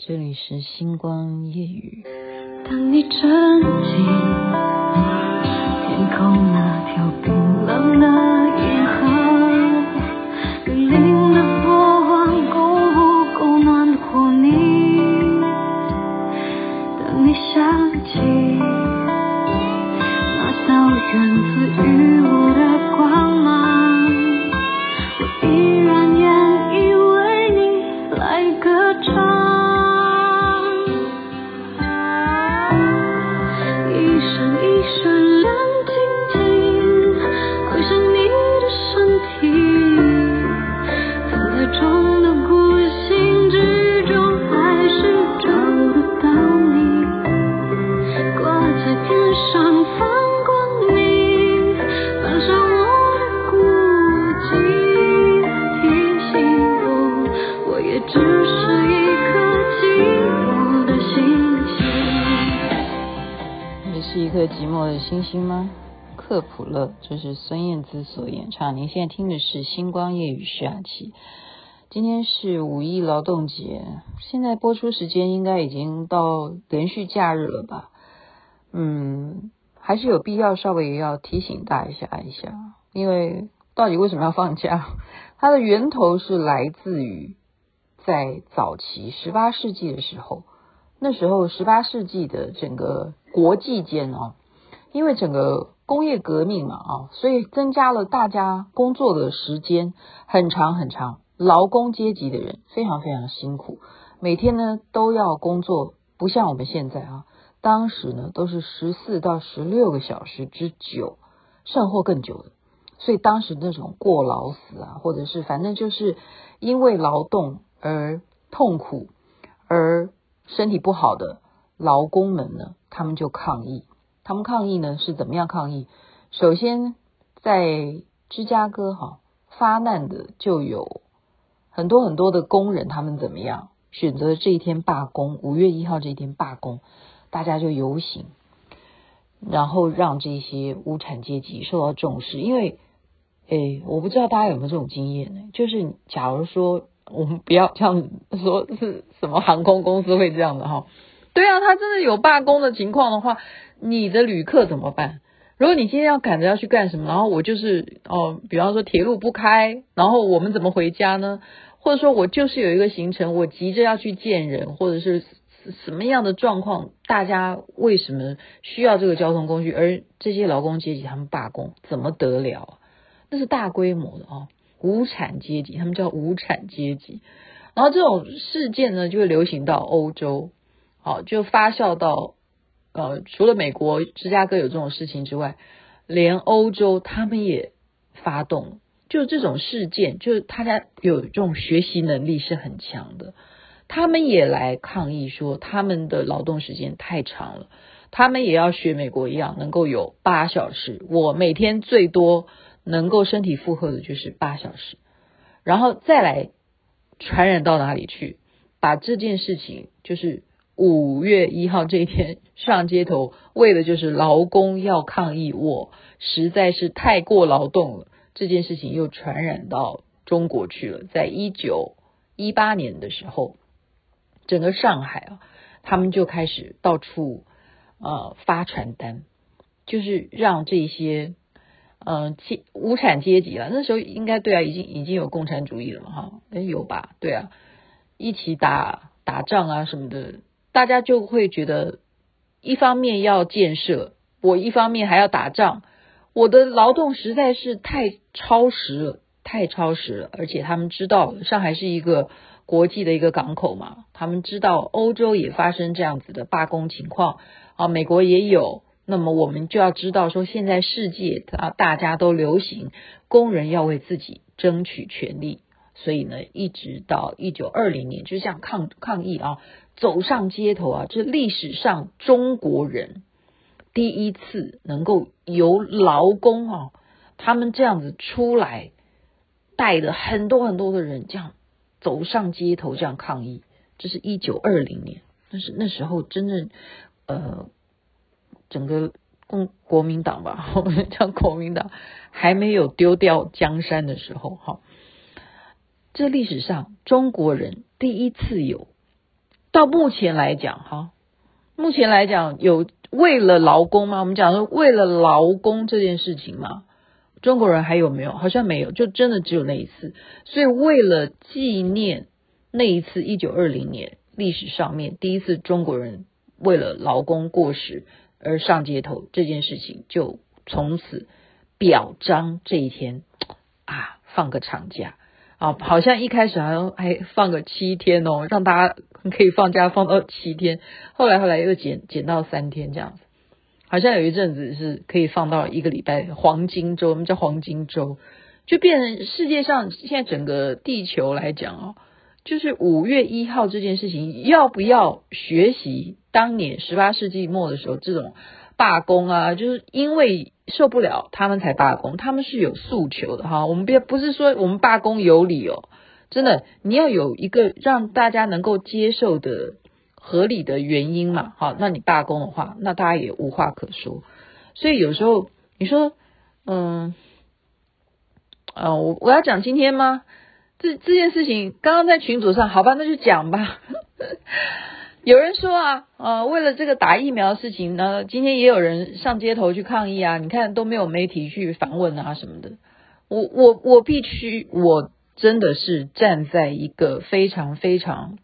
这里是星光夜雨。当你沉浸，天空那条冰这是孙燕姿所演唱。您现在听的是《星光夜语》下期。今天是五一劳动节，现在播出时间应该已经到连续假日了吧？嗯，还是有必要稍微要提醒大家一下一下，因为到底为什么要放假？它的源头是来自于在早期十八世纪的时候，那时候十八世纪的整个国际间哦。因为整个工业革命嘛，啊，所以增加了大家工作的时间很长很长，劳工阶级的人非常非常辛苦，每天呢都要工作，不像我们现在啊，当时呢都是十四到十六个小时之久，甚或更久的，所以当时那种过劳死啊，或者是反正就是因为劳动而痛苦而身体不好的劳工们呢，他们就抗议。他们抗议呢是怎么样抗议？首先，在芝加哥哈发难的就有很多很多的工人，他们怎么样选择这一天罢工？五月一号这一天罢工，大家就游行，然后让这些无产阶级受到重视。因为，诶，我不知道大家有没有这种经验呢？就是假如说我们不要这样说，是什么航空公司会这样的哈？对啊，他真的有罢工的情况的话。你的旅客怎么办？如果你今天要赶着要去干什么，然后我就是哦，比方说铁路不开，然后我们怎么回家呢？或者说我就是有一个行程，我急着要去见人，或者是什么样的状况？大家为什么需要这个交通工具？而这些劳工阶级他们罢工，怎么得了？那是大规模的哦，无产阶级，他们叫无产阶级。然后这种事件呢，就会流行到欧洲，好，就发酵到。呃，除了美国芝加哥有这种事情之外，连欧洲他们也发动，就这种事件，就是大家有这种学习能力是很强的，他们也来抗议说他们的劳动时间太长了，他们也要学美国一样，能够有八小时，我每天最多能够身体负荷的就是八小时，然后再来传染到哪里去，把这件事情就是。五月一号这一天上街头，为的就是劳工要抗议，我实在是太过劳动了。这件事情又传染到中国去了。在一九一八年的时候，整个上海啊，他们就开始到处呃发传单，就是让这些嗯阶、无产阶级了。那时候应该对啊，已经已经有共产主义了嘛哈？有吧？对啊，一起打打仗啊什么的。大家就会觉得，一方面要建设，我一方面还要打仗，我的劳动实在是太超时了，太超时了。而且他们知道上海是一个国际的一个港口嘛，他们知道欧洲也发生这样子的罢工情况啊，美国也有。那么我们就要知道说，现在世界啊，大家都流行工人要为自己争取权利，所以呢，一直到一九二零年，就像抗抗议啊。走上街头啊，这历史上中国人第一次能够由劳工啊，他们这样子出来，带着很多很多的人这样走上街头这样抗议，这是一九二零年，那是那时候真正呃整个共国民党吧，我们讲国民党还没有丢掉江山的时候，哈，这历史上中国人第一次有。到目前来讲，哈，目前来讲有为了劳工吗？我们讲说为了劳工这件事情吗？中国人还有没有？好像没有，就真的只有那一次。所以为了纪念那一次一九二零年历史上面第一次中国人为了劳工过时而上街头这件事情，就从此表彰这一天啊，放个长假啊，好像一开始好像还放个七天哦，让大家可以放假放到七天，后来后来又减减到三天这样子。好像有一阵子是可以放到一个礼拜，黄金周，我们叫黄金周，就变成世界上现在整个地球来讲哦，就是五月一号这件事情，要不要学习当年十八世纪末的时候这种罢工啊？就是因为受不了他们才罢工，他们是有诉求的哈。我们别不是说我们罢工有理哦，真的，你要有一个让大家能够接受的。合理的原因嘛，好，那你罢工的话，那大家也无话可说。所以有时候你说，嗯，呃，我我要讲今天吗？这这件事情刚刚在群组上，好吧，那就讲吧。有人说啊，呃，为了这个打疫苗的事情呢，今天也有人上街头去抗议啊。你看都没有媒体去访问啊什么的。我我我必须，我真的是站在一个非常非常。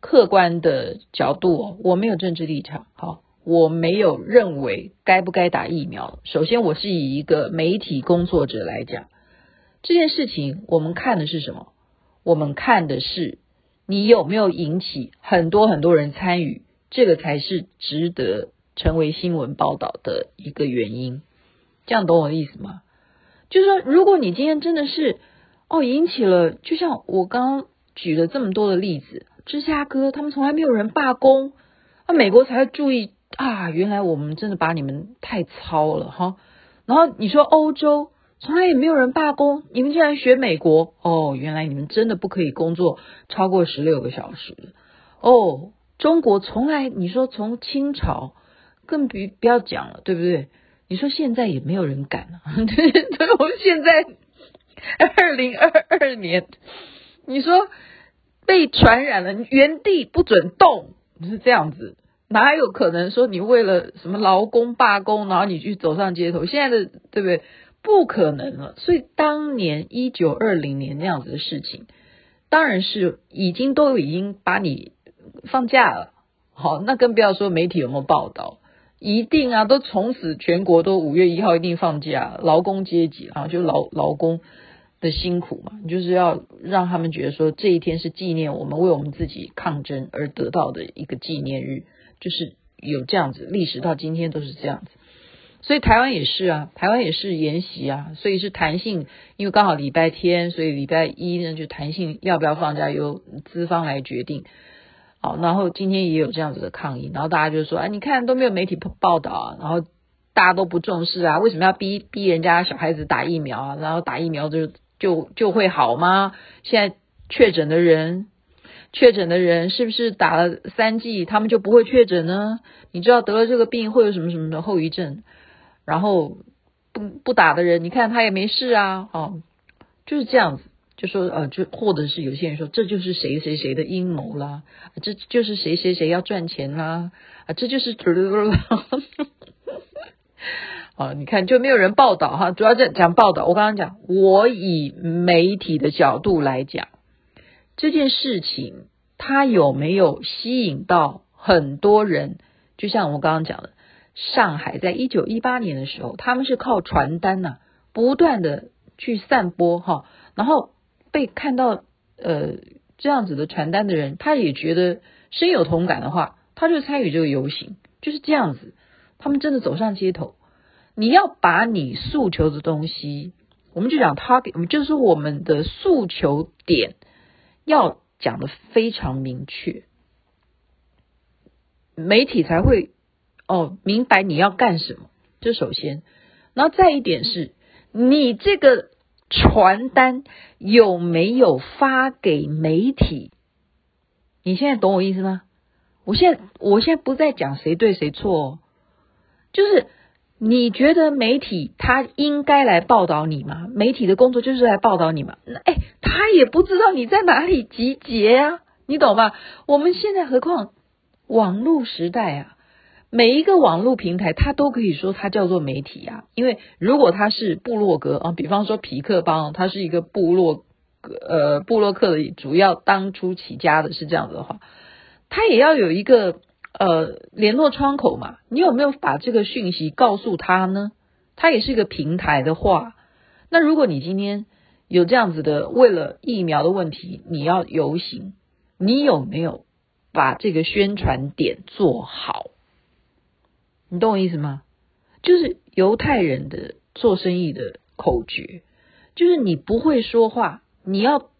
客观的角度，我没有政治立场，好，我没有认为该不该打疫苗。首先，我是以一个媒体工作者来讲这件事情，我们看的是什么？我们看的是你有没有引起很多很多人参与，这个才是值得成为新闻报道的一个原因。这样懂我的意思吗？就是说，如果你今天真的是哦引起了，就像我刚刚举了这么多的例子。芝加哥，他们从来没有人罢工，那美国才会注意啊！原来我们真的把你们太操了哈。然后你说欧洲从来也没有人罢工，你们竟然学美国哦！原来你们真的不可以工作超过十六个小时哦。中国从来你说从清朝更不不要讲了，对不对？你说现在也没有人敢啊。对，我们现在二零二二年，你说。被传染了，原地不准动，是这样子，哪有可能说你为了什么劳工罢工，然后你去走上街头？现在的对不对？不可能了。所以当年一九二零年那样子的事情，当然是已经都已经把你放假了。好，那更不要说媒体有没有报道，一定啊，都从此全国都五月一号一定放假，劳工阶级啊，就劳劳工。的辛苦嘛，就是要让他们觉得说，这一天是纪念我们为我们自己抗争而得到的一个纪念日，就是有这样子，历史到今天都是这样子。所以台湾也是啊，台湾也是沿袭啊，所以是弹性，因为刚好礼拜天，所以礼拜一呢就弹性要不要放假由资方来决定。好，然后今天也有这样子的抗议，然后大家就说，哎，你看都没有媒体报道啊，然后大家都不重视啊，为什么要逼逼人家小孩子打疫苗啊？然后打疫苗就。就就会好吗？现在确诊的人，确诊的人是不是打了三剂，他们就不会确诊呢？你知道得了这个病会有什么什么的后遗症？然后不不打的人，你看他也没事啊，哦，就是这样子，就说呃，就或者是有些人说这就是谁谁谁的阴谋啦，这就是谁谁谁要赚钱啦，啊，这就是。啊，你看就没有人报道哈，主要在讲报道。我刚刚讲，我以媒体的角度来讲这件事情，它有没有吸引到很多人？就像我刚刚讲的，上海在一九一八年的时候，他们是靠传单呐、不断的去散播哈，然后被看到呃这样子的传单的人，他也觉得深有同感的话，他就参与这个游行，就是这样子，他们真的走上街头。你要把你诉求的东西，我们就讲 target，就是我们的诉求点要讲得非常明确，媒体才会哦明白你要干什么。这首先，然后再一点是，你这个传单有没有发给媒体？你现在懂我意思吗？我现在我现在不再讲谁对谁错，就是。你觉得媒体他应该来报道你吗？媒体的工作就是来报道你吗？那哎，他也不知道你在哪里集结啊，你懂吗？我们现在何况网络时代啊，每一个网络平台它都可以说它叫做媒体啊，因为如果它是部落格啊，比方说皮克邦，它是一个部落格呃部落客的主要当初起家的是这样子的话，它也要有一个呃联络窗口嘛，你有没有把这个讯息告诉他呢？他也是一个平台的话，那如果你今天有这样子的为了疫苗的问题，你要游行。你有没有把这个宣传点做好？你懂我意思吗？就是犹太人的做生意的口诀，就是你不会说话，你要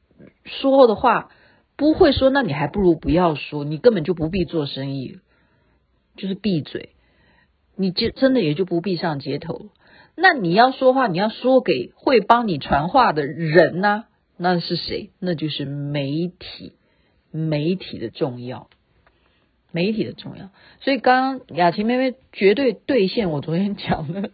说的话不会说，那你还不如不要说，你根本就不必做生意，就是闭嘴，你就真的也就不必上街头。那你要说话，你要说给会帮你传话的人呢？那是谁？那就是媒体。媒体的重要，媒体的重要，所以刚刚雅琴妹妹绝对兑现我昨天讲的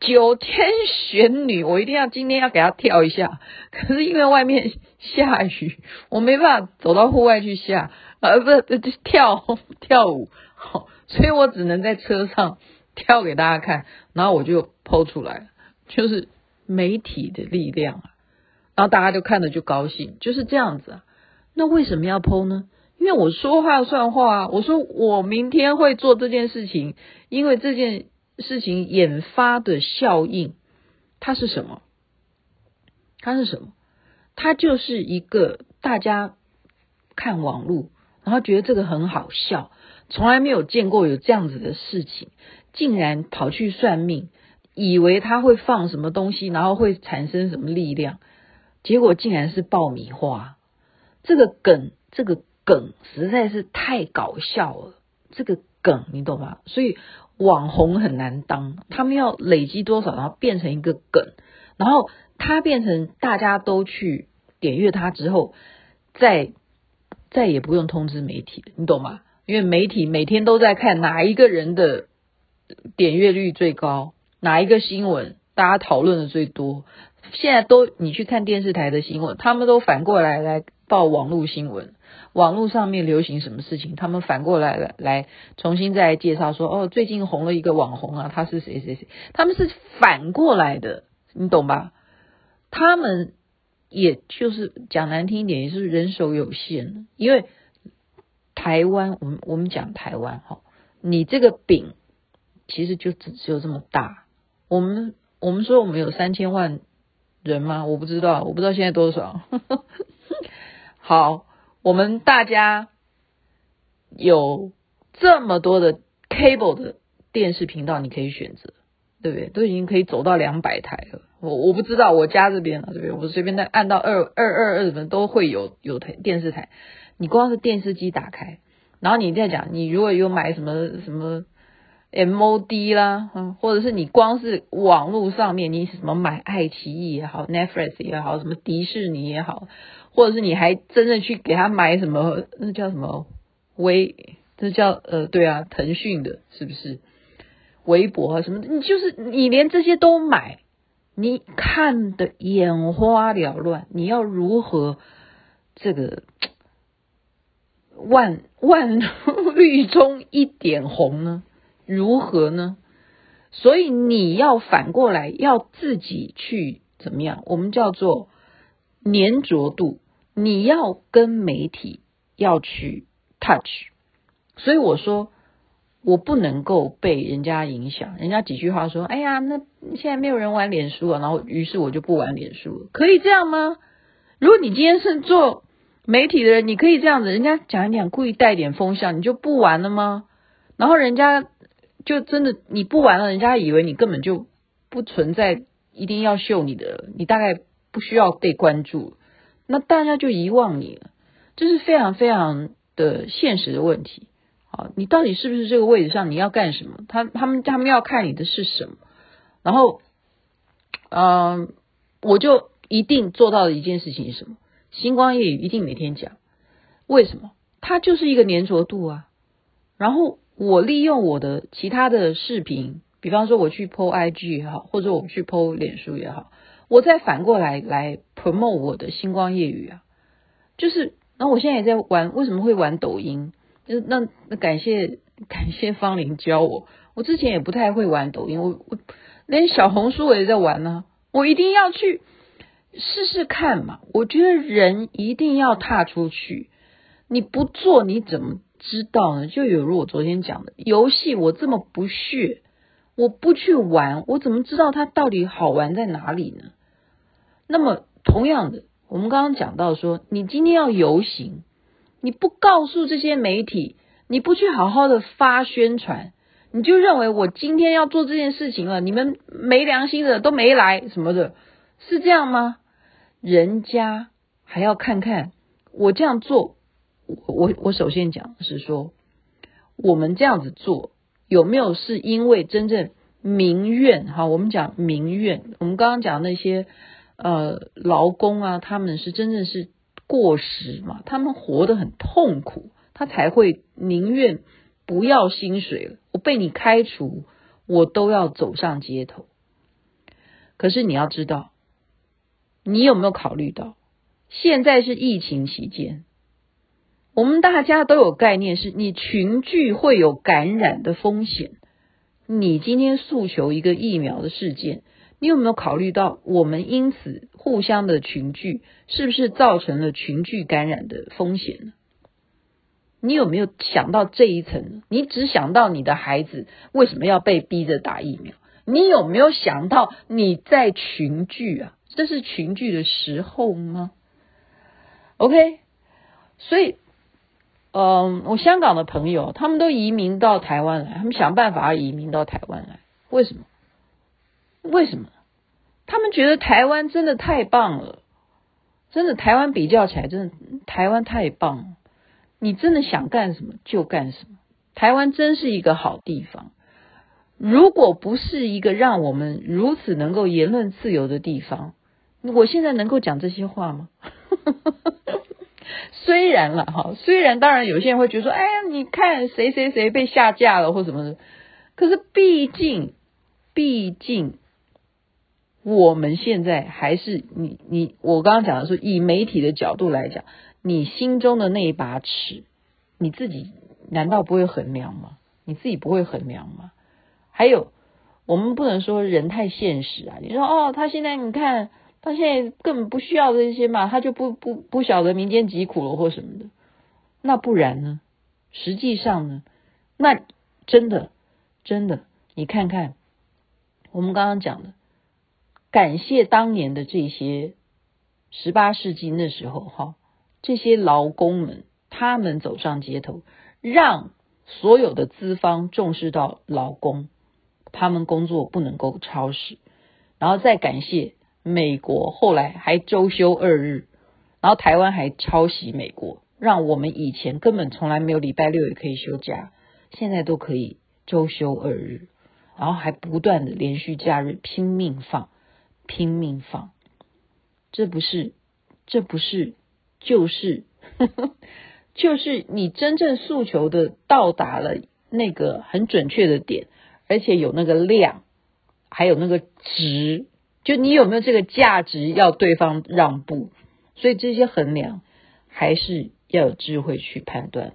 九天玄女，我一定要今天要给她跳一下。可是因为外面下雨，我没办法走到户外去下，呃，不是跳跳舞，好，所以我只能在车上跳给大家看，然后我就 po 出来，就是媒体的力量啊，然后大家就看着就高兴，就是这样子啊。那为什么要 PO 呢？因为我说话算话啊！我说我明天会做这件事情，因为这件事情引发的效应，它是什么？它是什么？它就是一个大家看网络，然后觉得这个很好笑，从来没有见过有这样子的事情，竟然跑去算命，以为他会放什么东西，然后会产生什么力量，结果竟然是爆米花。这个梗，这个梗实在是太搞笑了。这个梗你懂吗？所以网红很难当，他们要累积多少，然后变成一个梗，然后他变成大家都去点阅他之后，再再也不用通知媒体，你懂吗？因为媒体每天都在看哪一个人的点阅率最高，哪一个新闻大家讨论的最多。现在都你去看电视台的新闻，他们都反过来来。报网络新闻，网络上面流行什么事情，他们反过来了，来重新再介绍说，哦，最近红了一个网红啊，他是谁谁谁，他们是反过来的，你懂吧？他们也就是讲难听一点，也是人手有限，因为台湾，我们我们讲台湾哈，你这个饼其实就只只有这么大。我们我们说我们有三千万人吗？我不知道，我不知道现在多少。好，我们大家有这么多的 cable 的电视频道，你可以选择，对不对？都已经可以走到两百台了。我我不知道我家这边啊，对不对？我随便再按到二二二二什么都会有有台电视台。你光是电视机打开，然后你再讲，你如果有买什么什么 MOD 啦，或者是你光是网络上面，你什么买爱奇艺也好，Netflix 也好，什么迪士尼也好。或者是你还真的去给他买什么？那叫什么？微？这叫呃，对啊，腾讯的，是不是？微博啊什么？你就是你连这些都买，你看得眼花缭乱，你要如何这个万万绿中一点红呢？如何呢？所以你要反过来要自己去怎么样？我们叫做。粘着度，你要跟媒体要去 touch，所以我说我不能够被人家影响。人家几句话说，哎呀，那现在没有人玩脸书啊，然后于是我就不玩脸书了，可以这样吗？如果你今天是做媒体的人，你可以这样子，人家讲一讲，故意带点风向，你就不玩了吗？然后人家就真的你不玩了，人家以为你根本就不存在，一定要秀你的，你大概。不需要被关注，那大家就遗忘你了，这是非常非常的现实的问题。好，你到底是不是这个位置上？你要干什么？他他们他们要看你的是什么？然后，嗯、我就一定做到的一件事情是什么？星光夜语一定每天讲，为什么？它就是一个粘着度啊。然后我利用我的其他的视频，比方说我去 po IG 也好，或者我去 po 脸书也好。我再反过来来 promote 我的星光夜语啊，就是那我现在也在玩，为什么会玩抖音？那那感谢感谢芳玲教我，我之前也不太会玩抖音，我我连小红书我也在玩呢、我一定要去试试看嘛。我觉得人一定要踏出去，你不做你怎么知道呢？就有如我昨天讲的游戏，我这么不屑，我不去玩，我怎么知道它到底好玩在哪里呢？那么同样的。我们刚刚讲到说，你今天要游行，你不告诉这些媒体，你不去好好的发宣传，你就认为我今天要做这件事情了，你们没良心的都没来什么的，是这样吗？人家还要看看我这样做，我我我首先讲的是说，我们这样子做有没有是因为真正民怨？哈，我们讲民怨，我们刚刚讲那些。呃，劳工啊，他们是真正是过时嘛，他们活得很痛苦，他才会宁愿不要薪水了，我被你开除，我都要走上街头。可是你要知道，你有没有考虑到，现在是疫情期间，我们大家都有概念，是你群聚会有感染的风险，你今天诉求一个疫苗的事件。你有没有考虑到，我们因此互相的群聚，是不是造成了群聚感染的风险呢？你有没有想到这一层？你只想到你的孩子为什么要被逼着打疫苗？你有没有想到你在群聚啊？这是群聚的时候吗？OK，所以，嗯，我香港的朋友他们都移民到台湾来，他们想办法移民到台湾来，为什么？为什么？他们觉得台湾真的太棒了，真的台湾比较起来，真的台湾太棒了。你真的想干什么就干什么，台湾真是一个好地方。如果不是一个让我们如此能够言论自由的地方，我现在能够讲这些话吗？虽然了哈，虽然当然有些人会觉得说，哎呀，你看谁谁谁被下架了或什么的，可是毕竟，毕竟。我们现在还是你你我刚刚讲的是以媒体的角度来讲，你心中的那一把尺，你自己难道不会衡量吗？你自己不会衡量吗？还有，我们不能说人太现实啊。你说哦，他现在你看，他现在根本不需要这些嘛，他就不不不晓得民间疾苦了或什么的。那不然呢？实际上呢？那真的真的，你看看我们刚刚讲的。感谢当年的这些十八世纪那时候哈，这些劳工们，他们走上街头，让所有的资方重视到劳工，他们工作不能够超时，然后再感谢美国后来还周休二日，然后台湾还抄袭美国，让我们以前根本从来没有礼拜六也可以休假，现在都可以周休二日，然后还不断的连续假日拼命放。拼命放，这不是，这不是，就是，就是你真正诉求的到达了那个很准确的点，而且有那个量，还有那个值，就你有没有这个价值要对方让步，所以这些衡量还是要有智慧去判断。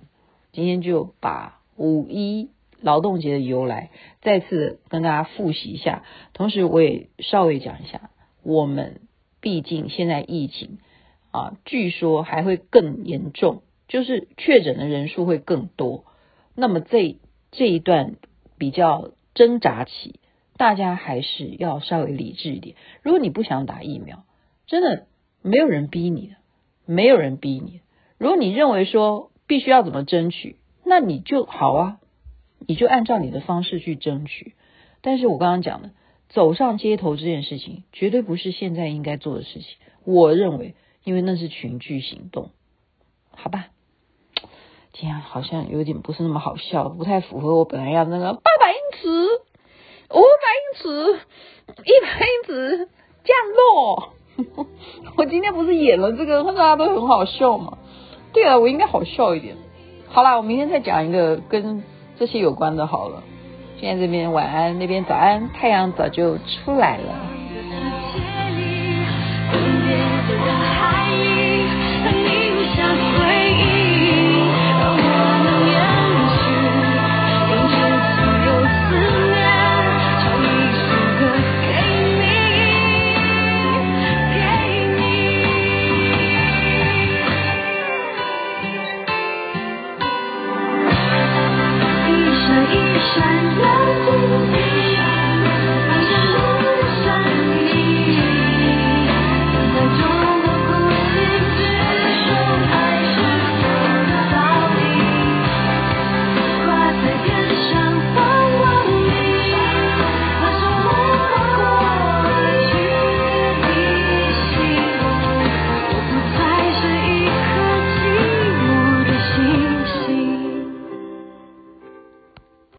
今天就把五一。劳动节的由来，再次跟大家复习一下。同时，我也稍微讲一下，我们毕竟现在疫情啊，据说还会更严重，就是确诊的人数会更多。那么这这一段比较挣扎期，大家还是要稍微理智一点。如果你不想打疫苗，真的没有人逼你的，没有人逼你。如果你认为说必须要怎么争取，那你就好啊。你就按照你的方式去争取，但是我刚刚讲的走上街头这件事情，绝对不是现在应该做的事情。我认为，因为那是群聚行动，好吧？今天好像有点不是那么好笑，不太符合我本来要那个、百英尺、一拍子降落。我今天不是演了这个，大家都很好笑嘛？对啊，我应该好笑一点。好啦，我明天再讲一个跟。这些有关的，好了。现在这边晚安，那边早安，太阳早就出来了。